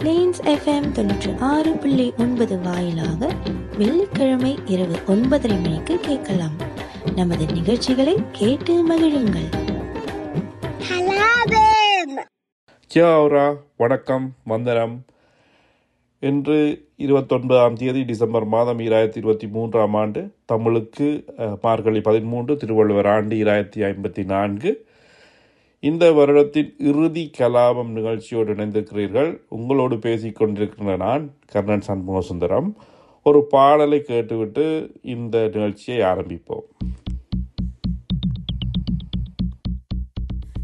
Planes FM தொண்ணூற்றி ஆறு புள்ளி ஒன்பது வாயிலாக வெள்ளிக்கிழமை இரவு ஒன்பதரை மணிக்கு கேட்கலாம். நமது நிகழ்ச்சிகளை கேட்டு மகிழுங்கள். கியாவுரா வணக்கம் வந்தனம். இன்று இருபத்தொன்பதாம் தேதி டிசம்பர் மாதம் இராயிரத்தி இருபத்தி மூன்றாம் ஆண்டு தமிழுக்கு மார்கழி பதிமூன்று திருவள்ளுவர் ஆண்டு இராயிரத்தி ஐம்பத்தி நான்கு. இந்த வருடத்தின் இறுதி கலாபம் நிகழ்ச்சியோடு இணைந்திருக்கிறீர்கள். உங்களோடு பேசி கொண்டிருக்கின்ற நான் கர்ணன் சண்முகசுந்தரம். ஒரு பாடலை கேட்டுவிட்டு இந்த நிகழ்ச்சியை ஆரம்பிப்போம்.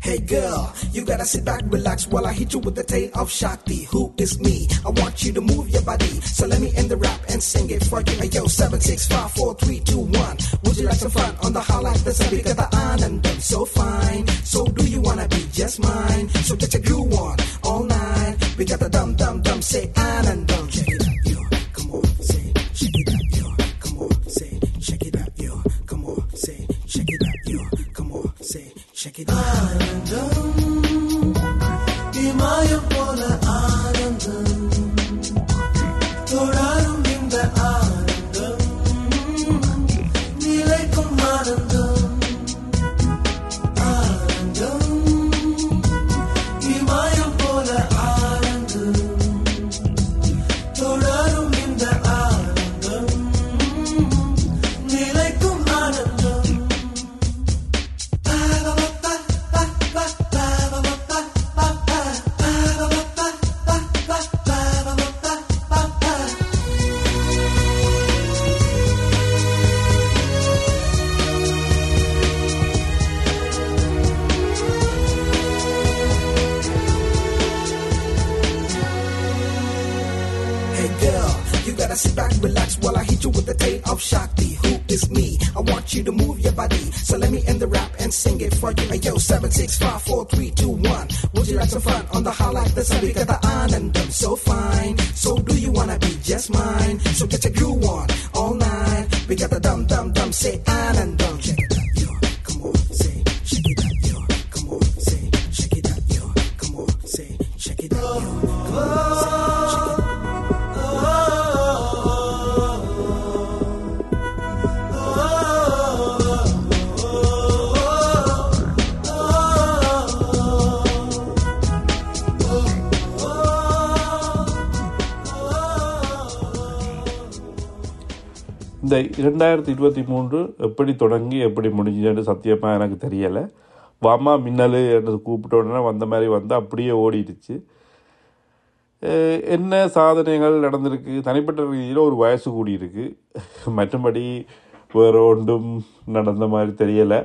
Hey girl, you gotta sit back, relax while I hit you with the tale of Shakti. Who is me? I want you to move your body. So let me end the rap and sing it for you. Yo, seven, six, five, four, three, two, one. Would you like some fun on the highlight? The sun because the anandam so fine. So do you wanna be just mine? So get your groove on all night. We got the dum dum dum say anandam. Check it out, yo. Come on, say, check it out, yo. Come on, say, check it out, yo. Come on, say, check it out, check it out. Hey yo, seven, six, five, four, three, two, one. Would you like some fun on the high highlight? The sun because the anandam so fine. So do you wanna be just mine? So get your groove on all night. We got the dum dum dum say anandam. Check இந்த இரண்டாயிரத்தி இருபத்தி மூன்று எப்படி தொடங்கி எப்படி முடிஞ்சுன்னு சத்தியமாக எனக்கு தெரியலை. வாமா மின்னல் என்று கூப்பிட்ட உடனே வந்த மாதிரி வந்து அப்படியே ஓடிடுச்சு. என்ன சாதனைகள் நடந்திருக்கு? தனிப்பட்ட ரீதியில் ஒரு வயசு கூடியிருக்கு மற்றபடி வேறு ஒன்றும் நடந்த மாதிரி தெரியலை.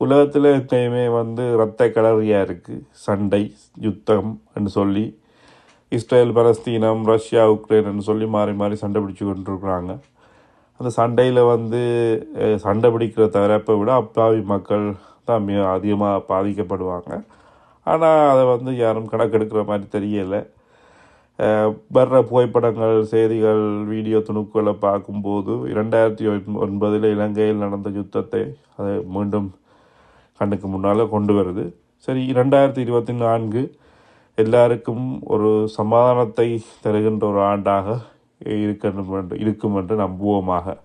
உலகத்தில் எப்பயுமே வந்து ரத்த கலரியாக இருக்குது சண்டை யுத்தம் என்று சொல்லி இஸ்ரேல் பலஸ்தீனம் ரஷ்யா உக்ரைன்னு சொல்லி மாறி மாறி சண்டை பிடிச்சிக்கொண்டு இருக்கிறாங்க அந்த சண்டையில் வந்து சண்டை பிடிக்கிற தரப்பை விட அப்பாவி மக்கள் தான் மிக அதிகமாக பாதிக்கப்படுவாங்க. ஆனால் அதை வந்து யாரும் கணக்கெடுக்கிற மாதிரி தெரியலை. வர்ற புகைப்படங்கள் செய்திகள் வீடியோ துணுக்குகளை பார்க்கும்போது இரண்டாயிரத்தி ஒன்பதில் இலங்கையில் நடந்த யுத்தத்தை அதை மீண்டும் கண்ணுக்கு முன்னால் கொண்டு வருது. சரி இரண்டாயிரத்தி இருபத்தி நான்கு எல்லாருக்கும் ஒரு சமாதானத்தை தருகின்ற ஒரு ஆண்டாக இருக்க இருக்கும் என்று நம்புவோமாக.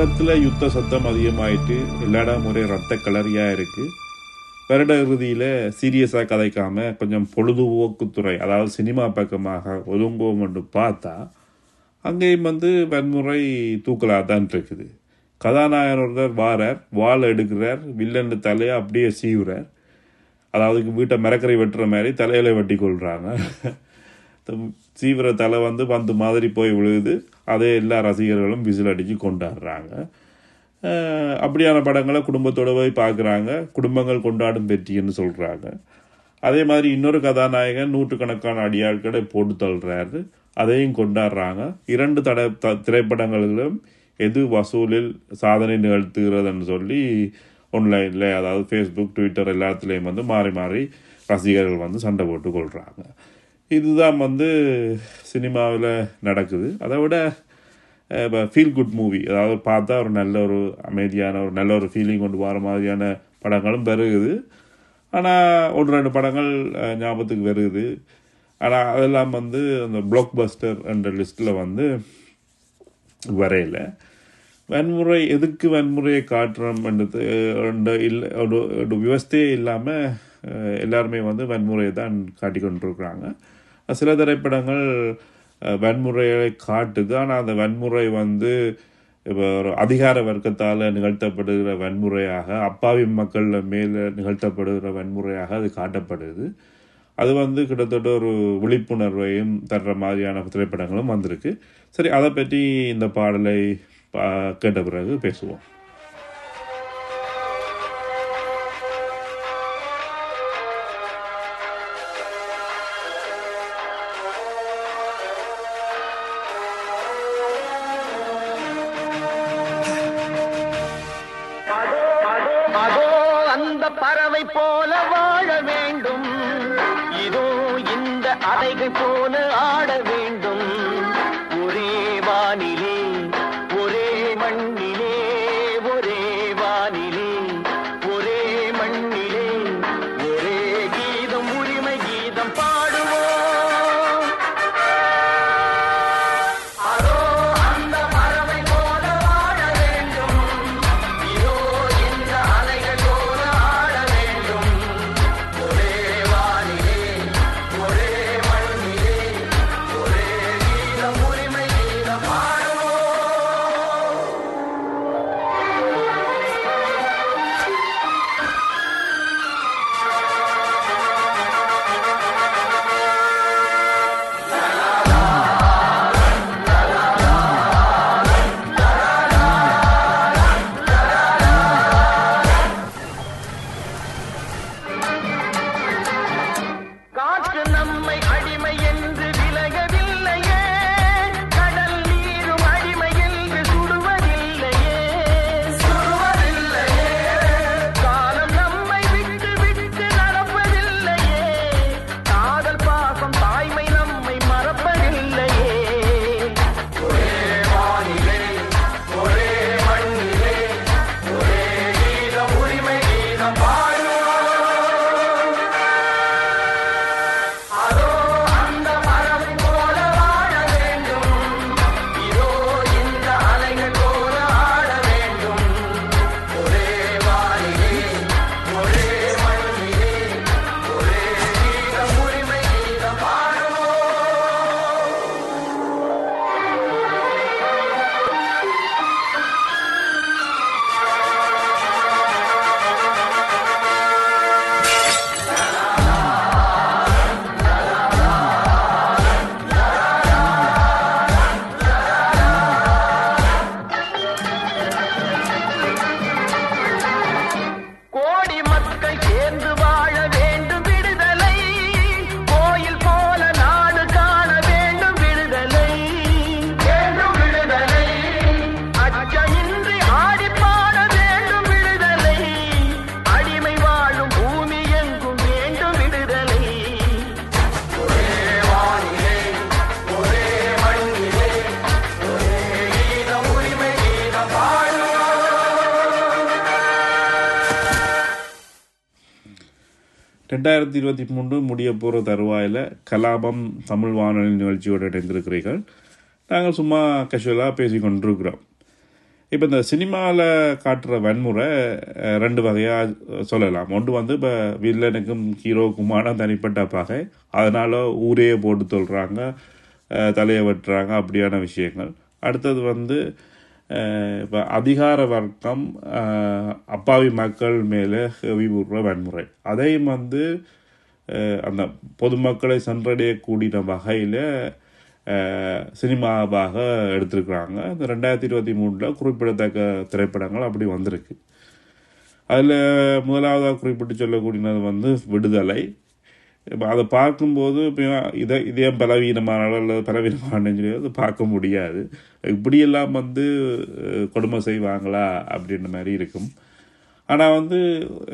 உலகத்தில் யுத்த சத்தம் அதிகமாயிட்டு எல்லா இடம் ஒரே ரத்த கலரியாக இருக்குது வருட இறுதியில் சீரியஸாக கதைக்காமல் கொஞ்சம் பொழுதுபோக்குத்துறை அதாவது சினிமா பக்கமாக ஒதுங்குவோம் என்று பார்த்தா அங்கேயும் வந்து வன்முறை தூக்கலாக தான் இருக்குது. கதாநாயகர் ஒருத்தர் வாரார் வாள் எடுக்கிறார் வில்லன் தலையை அப்படியே சீவுறார். அதாவது வீட்டை மரக்கரை வெட்டுற மாதிரி தலையில வெட்டி கொள்கிறாங்க சீவிர தலை வந்து பந்து மாதிரி போய் விழுகுது. அதே எல்லா ரசிகர்களும் விசில் அடித்து கொண்டாடுறாங்க. அப்படியான படங்களை குடும்பத்தோடு போய் பார்க்குறாங்க. குடும்பங்கள் கொண்டாடும் வெற்றின்னு சொல்கிறாங்க அதே மாதிரி இன்னொரு கதாநாயகன் நூற்றுக்கணக்கான அடியாட்களை போட்டு தள்ளுறாரு. அதையும் கொண்டாடுறாங்க. இரண்டு தட த திரைப்படங்களிலும் எது வசூலில் சாதனை நிகழ்த்துகிறதுன்னு சொல்லி ஆன்லைனில் அதாவது ஃபேஸ்புக் ட்விட்டர் எல்லாத்துலேயும் வந்து மாறி மாறி ரசிகர்கள் வந்து சண்டை போட்டு கொள்கிறாங்க இதுதான் வந்து சினிமாவில் நடக்குது. அதை விட இப்போ ஃபீல் குட் மூவி அதாவது பார்த்தா ஒரு நல்ல ஒரு அமைதியான ஒரு நல்ல ஒரு ஃபீலிங் கொண்டு வர மாதிரியான படங்களும் பெருகுது. ஆனால் ஒன்று ரெண்டு படங்கள் ஞாபகத்துக்கு வருகுது ஆனால் அதெல்லாம் வந்து அந்த பிளாக் பஸ்டர் என்ற லிஸ்ட்டில் வந்து வரையில. வன்முறை எதுக்கு வன்முறையை காட்டுறோம்ன்றது என்ற இல்லை ஒரு விவஸ்தையே இல்லாமல் எல்லாருமே வந்து வன்முறையை தான் காட்டி கொண்டிருக்கிறாங்க. சில திரைப்படங்கள் வன்முறையை காட்டுது. ஆனால் அந்த வன்முறை வந்து இப்போ ஒரு அதிகார வர்க்கத்தால் நிகழ்த்தப்படுகிற வன்முறையாக அப்பாவி மக்கள் மேலே நிகழ்த்தப்படுகிற வன்முறையாக அது காட்டப்படுது. அது வந்து கிட்டத்தட்ட ஒரு விழிப்புணர்வையும் தர்ற மாதிரியான திரைப்படங்களும் வந்திருக்கு. சரி அதை பற்றி இந்த பாடலை பா- கேட்ட பிறகு பேசுவோம். மக்கள் ரெண்டாயிரத்தி இருபத்தி மூன்று முடிய போகிற தருவாயில் கலாபம் தமிழ் வானொலி நிகழ்ச்சியோடு இணைந்திருக்கிறீர்கள். நாங்கள் சும்மா கஷுவலாக பேசி கொண்டிருக்கிறோம். இப்போ இந்த சினிமாவில் காட்டுற வன்முறை ரெண்டு வகையாக சொல்லலாம். ஒன்று வந்து இப்போ வில்லனுக்கும் ஹீரோக்குமான தனிப்பட்ட பகை. அதனால் ஊரே போட்டு சொல்கிறாங்க தலையை வெட்டுறாங்க அப்படியான விஷயங்கள். அடுத்தது வந்து இப்போ அதிகார வர்க்கம் அப்பாவி மக்கள் மேலே ஹெவிபுற வன்முறை. அதையும் வந்து அந்த பொதுமக்களை சென்றடையக்கூடிய வகையில் சினிமாவாக எடுத்திருக்கிறாங்க. இந்த ரெண்டாயிரத்தி இருபத்தி மூணில் குறிப்பிடத்தக்க திரைப்படங்கள் அப்படி வந்திருக்கு. அதில் முதலாவதாக குறிப்பிட்டு சொல்லக்கூடியது வந்து விடுதலை. இப்போ அதை பார்க்கும்போது இப்போ இதை இதே பலவீனமான அல்லது பலவீனமான சொல்லி அது பார்க்க முடியாது. இப்படியெல்லாம் வந்து கொடுமை செய்வாங்களா அப்படின்ற மாதிரி இருக்கும். ஆனால் வந்து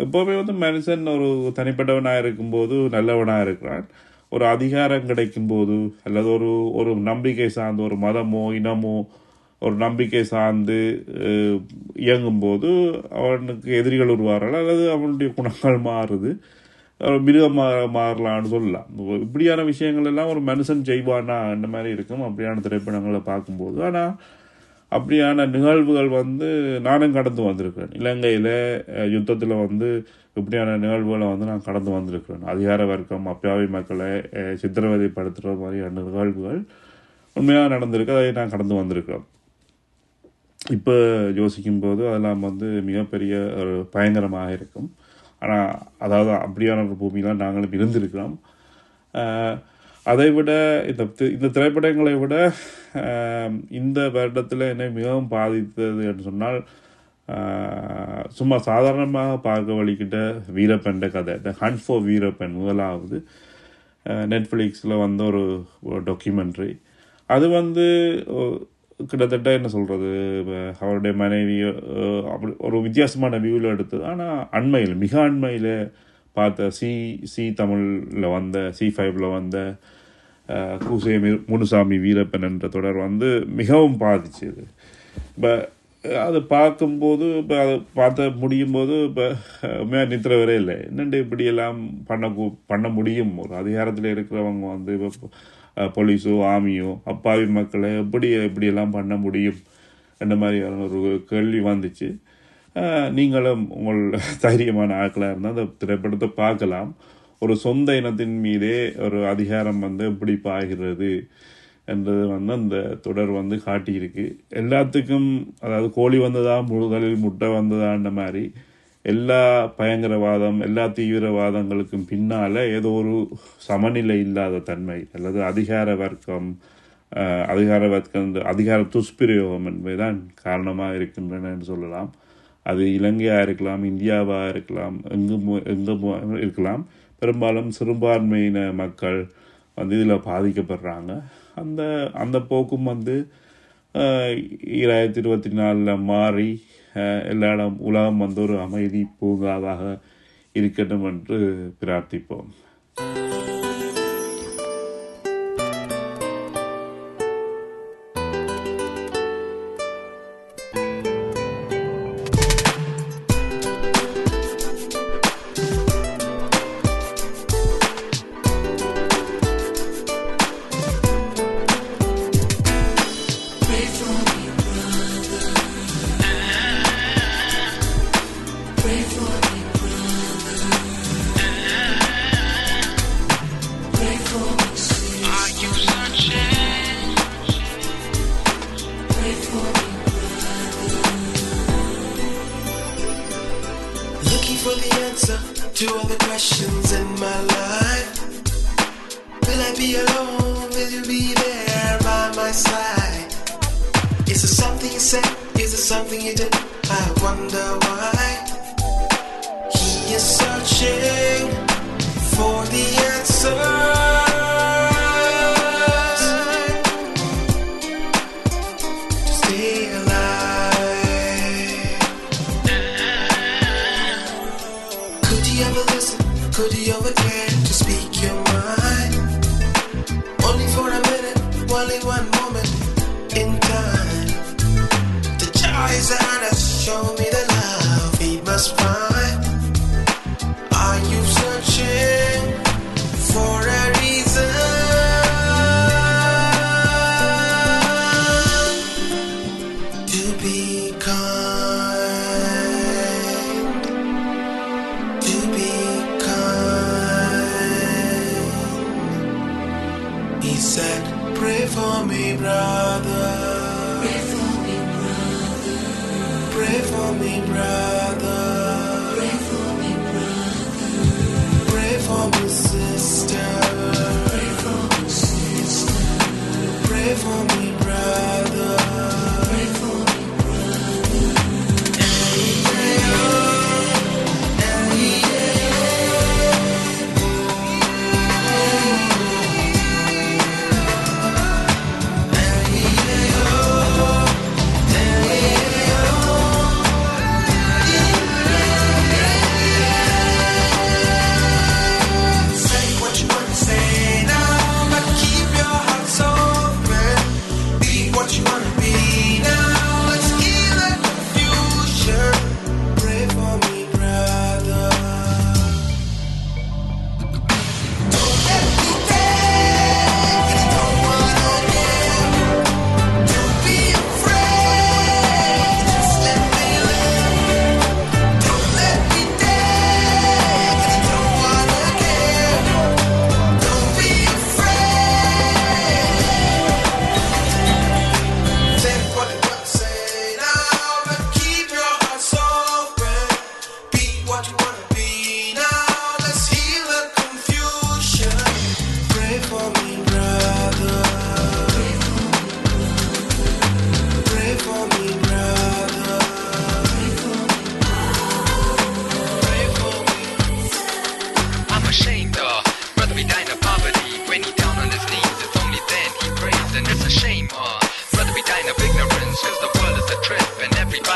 எப்போவுமே வந்து மனுஷன் ஒரு தனிப்பட்டவனாக இருக்கும்போது நல்லவனாக இருக்கிறான். ஒரு அதிகாரம் கிடைக்கும்போது அல்லது ஒரு ஒரு நம்பிக்கை சார்ந்த ஒரு மதமோ இனமோ ஒரு நம்பிக்கை சார்ந்து இயங்கும்போது அவனுக்கு எதிரிகள் உருவார்கள் அல்லது அவனுடைய குணங்கள் மாறுது. மிருகமாக மிருகம் மா மாறலாம்னு சொல்லலாம். இப்படியான விஷயங்கள் எல்லாம் ஒரு மனுஷன் செய்வானா அந்த மாதிரி இருக்கும். அப்படியான திரைப்படங்களை பார்க்கும்போது. ஆனால் அப்படியான நிகழ்வுகள் வந்து நானும் கடந்து வந்திருக்கிறேன். இலங்கையில் யுத்தத்தில் வந்து இப்படியான நிகழ்வுகளை வந்து நான் கடந்து வந்திருக்கிறேன். அதிகார வர்க்கம் அப்பாவி மக்களை சித்திரவதைப்படுத்துகிற மாதிரியான நிகழ்வுகள் உண்மையாக நடந்திருக்கு. அதை நான் கடந்து வந்திருக்கிறோம் இப்போ யோசிக்கும்போது அதெல்லாம் வந்து மிகப்பெரிய ஒரு பயங்கரமாக இருக்கும். ஆனால் அதாவது அப்படியான ஒரு பூமியில் நாங்களும் இருந்திருக்கிறோம். அதை விட இந்த தி- இந்த திரைப்படங்களை விட இந்த வருடத்தில் என்னை மிகவும் பாதித்தது என்று சொன்னால் சும்மா சாதாரணமாக பார்க்க வழிகிட்ட வீரப்பெண்ட கதை த ஹண்ட் ஃபார் வீரப்பெண் முதலாவது நெட்ஃப்ளிக்ஸில் வந்த ஒரு டாக்குமெண்ட்ரி அது வந்து கிட்டத்தட்ட என்ன சொல்கிறது அவருடைய மனைவி அப்படி ஒரு வித்தியாசமான வியூவில் எடுத்தது. ஆனால் அண்மையில் மிக அண்மையில் பார்த்த சி சி தமிழில் வந்த சி ஃபைவ்ல வந்த கூசே முனுசாமி வீரப்பன் என்ற தொடர் வந்து மிகவும் பாதிச்சது. இப்போ அதை பார்க்கும்போது இப்போ அதை பார்த்த முடியும் போது இப்போ உண்மையாக நித்திர வரே இல்லை. என்னண்டு இப்படியெல்லாம் பண்ண பண்ண முடியும்? ஒரு அதிகாரத்தில் இருக்கிறவங்க வந்து இப்போ போலீஸோ ஆர்மியோ அப்பாவி மக்களை எப்படி எப்படியெல்லாம் பண்ண முடியும்? என்ற மாதிரியான ஒரு கேள்வி வந்துச்சு. நீங்களும் உங்கள் தைரியமான ஆட்களாக இருந்தால் அந்த திரைப்படத்தை பார்க்கலாம். ஒரு சொந்த இனத்தின் மீதே ஒரு அதிகாரம் வந்து எப்படி பாய்கிறது என்றது வந்து அந்த தொடர் வந்து காட்டியிருக்கு. எல்லாத்துக்கும் அதாவது கோழி வந்ததா முதலில் முட்டை வந்ததான்ற மாதிரி எல்லா பயங்கரவாதம் எல்லா தீவிரவாதங்களுக்கும் பின்னால் ஏதோ ஒரு சமநிலை இல்லாத தன்மை அல்லது அதிகார வர்க்கம் அதிகார வர்க்கம் அதிகார துஷ்பிரயோகம் என்பதுதான் காரணமாக இருக்கின்றன என்று சொல்லலாம். அது இலங்கையாக இருக்கலாம் இந்தியாவாக இருக்கலாம் எங்கும் எங்கும் இருக்கலாம். பெரும்பாலும் சிறுபான்மையின மக்கள் வந்து இதில் பாதிக்கப்படுறாங்க. அந்த அந்த போக்கும் வந்து இரண்டாயிரத்தி ஈராயிரத்தி இருபத்தி நாலில் மாறி எல்லா இடம் உலகம் வந்து ஒரு அமைதி பூங்காவாக இருக்கட்டும் என்று பிரார்த்திப்போம்.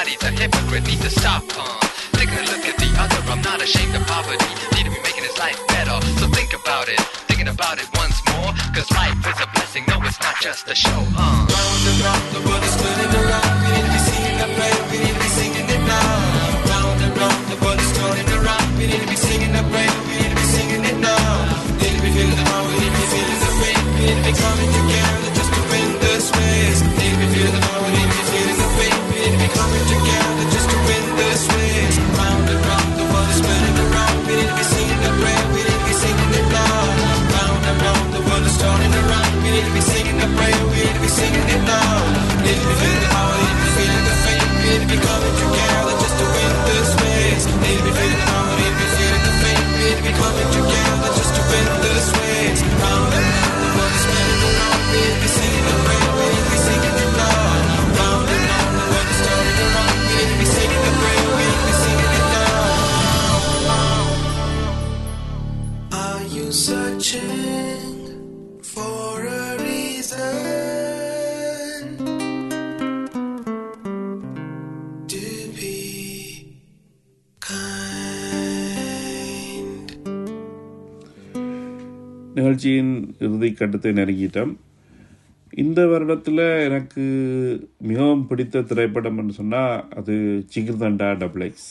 A hypocrite. Need to stop. Take a look at the other. I'm not ashamed of poverty. Need to be making his life better. So think about it, thinking about it once more. Cause life is a blessing. No, it's not just a show. Round and round, the world is turning around. We need to be singing that prayer. We need to be singing it now. Round and round, the world is turning around. We need to be singing that prayer. We need to be singing it now. Need to be feeling the power. We need to be feeling the faith. We need to be coming together becoming நிகழ்ச்சியின் இறுதி கட்டத்தை நெருங்கிட்டோம். இந்த வருடத்தில் எனக்கு மிகவும் பிடித்த திரைப்படம் என்று சொன்னால் அது சிகிர்தண்டா டபுள் எக்ஸ்.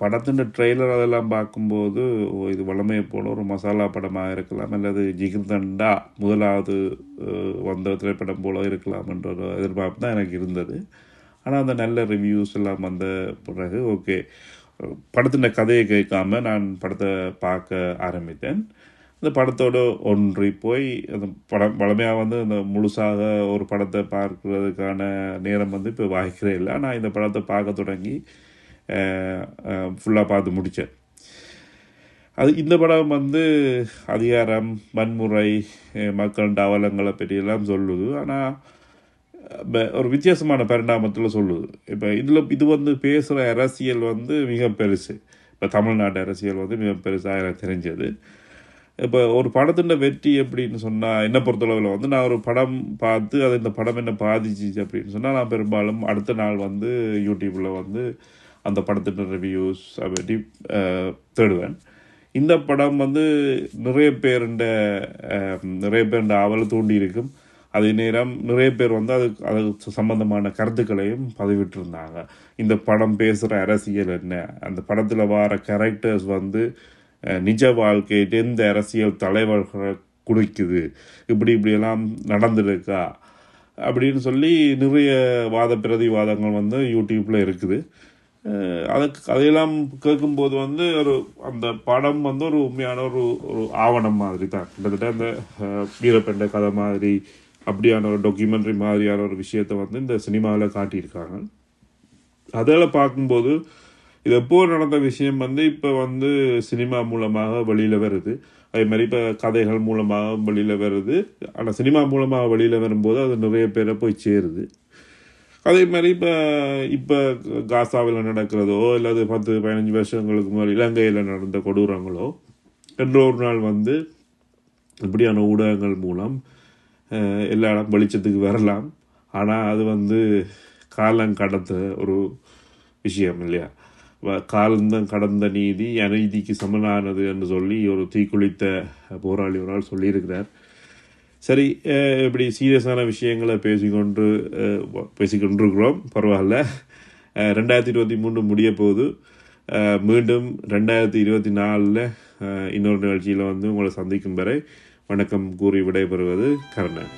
படத்தின் ட்ரெய்லர் அதெல்லாம் பார்க்கும்போது ஓ இது வளமையை போல ஒரு மசாலா படமாக இருக்கலாம் அல்லது ஜிகிர்தண்டா முதலாவது வந்த திரைப்படம் போல இருக்கலாம் என்ற ஒரு எதிர்பார்ப்பு தான் எனக்கு இருந்தது. ஆனால் அந்த நல்ல ரிவ்யூஸ் எல்லாம் வந்த பிறகு ஓகே படத்தின் கதையை கேட்காம நான் படத்தை பார்க்க ஆரம்பித்தேன். அந்த படத்தோடு ஒன்றி போய் அந்த படம் பழமையாக வந்து அந்த முழுசாக ஒரு படத்தை பார்க்கறதுக்கான நேரம் வந்து இப்போ வாய்க்கிறே இல்லை. ஆனால் இந்த படத்தை பார்க்க தொடங்கி ஃபுல்லாக பார்த்து முடித்தேன் அது இந்த படம் வந்து அதிகாரம் வன்முறை அஹ், மக்கள் அவலங்களை பற்றியெல்லாம் சொல்லுது. ஆனால் ஒரு வித்தியாசமான பரிணாமத்தில் சொல்லுது. இப்போ இதில் இது வந்து பேசுகிற அரசியல் வந்து மிக பெருசு. இப்போ தமிழ்நாட்டு அரசியல் வந்து மிக பெருசாக எனக்கு தெரிஞ்சது. இப்போ ஒரு படத்தின் வெற்றி அப்படின்னு சொன்னால் என்ன பொறுத்தளவில் வந்து நான் ஒரு படம் பார்த்து அது இந்த படம் என்ன பாதிச்சிச்சு அப்படின்னு சொன்னால் நான் பெரும்பாலும் அடுத்த நாள் வந்து யூடியூப்பில் வந்து அந்த படத்தின் ரிவ்யூஸ் அப்படி தேடுவேன். இந்த படம் வந்து நிறைய பேருண்ட நிறைய பேருண்ட ஆவலை தூண்டி இருக்கும். அதே நேரம் நிறைய பேர் வந்து அது அது சம்பந்தமான கருத்துக்களையும் பதிவிட்டிருந்தாங்க. இந்த படம் பேசுகிற அரசியல் என்ன? அந்த படத்தில் வர கேரக்டர்ஸ் வந்து நிஜ வாழ்க்கையிட்டு எந்த அரசியல் தலைவர்களை குடிக்குது இப்படி இப்படியெல்லாம் நடந்துருக்கா? அப்படின்னு சொல்லி நிறைய வாத பிரதிவாதங்கள் வந்து யூடியூப்பில் இருக்குது. அதுக்கு அதையெல்லாம் கேட்கும்போது வந்து ஒரு அந்த படம் வந்து ஒரு உண்மையான ஒரு ஒரு ஆவணம் மாதிரி தான். கிட்டத்தட்ட அந்த வீரப்பெண்ட கதை மாதிரி அப்படியான ஒரு டாக்குமெண்ட்ரி மாதிரியான ஒரு விஷயத்தை வந்து இந்த சினிமாவில் காட்டியிருக்காங்க. அதில் பார்க்கும்போது இது எப்போ நடந்த விஷயம் வந்து இப்போ வந்து சினிமா மூலமாக வெளியில் வருது. அதே மாதிரி இப்போ கதைகள் மூலமாக வெளியில் வருது. ஆனால் சினிமா மூலமாக வெளியில் வரும்போது அது நிறைய பேரை போய் சேருது. அதே மாதிரி இப்போ இப்போ காசாவில் நடக்கிறதோ இல்லாது பத்து பதினஞ்சு வருஷங்களுக்கு முன்னாடி இலங்கையில் நடந்த கொடூரங்களோ என்ற ஒரு நாள் வந்து இப்படியான ஊடகங்கள் மூலம் எல்லா இடம் வெளிச்சத்துக்கு வரலாம். ஆனால் அது வந்து காலம் கடந்த ஒரு விஷயம் இல்லையா? காலந்தம் கடந்த நீதி அநீதிக்கு சமனானது என்று சொல்லி ஒரு தீக்குளித்த போராளி ஒரு ஆள் சொல்லியிருக்கிறார். சரி இப்படி சீரியஸான விஷயங்களை பேசிக்கொண்டு பேசிக்கொண்டிருக்கிறோம். பரவாயில்ல. ரெண்டாயிரத்தி இருபத்தி மூணு முடிய போகுது. மீண்டும் ரெண்டாயிரத்தி இருபத்தி நாலில் இன்னொரு நிகழ்ச்சியில் வந்து உங்களை சந்திக்கும் வரை வணக்கம் கூறி விடைபெறுவது கர்ணன்.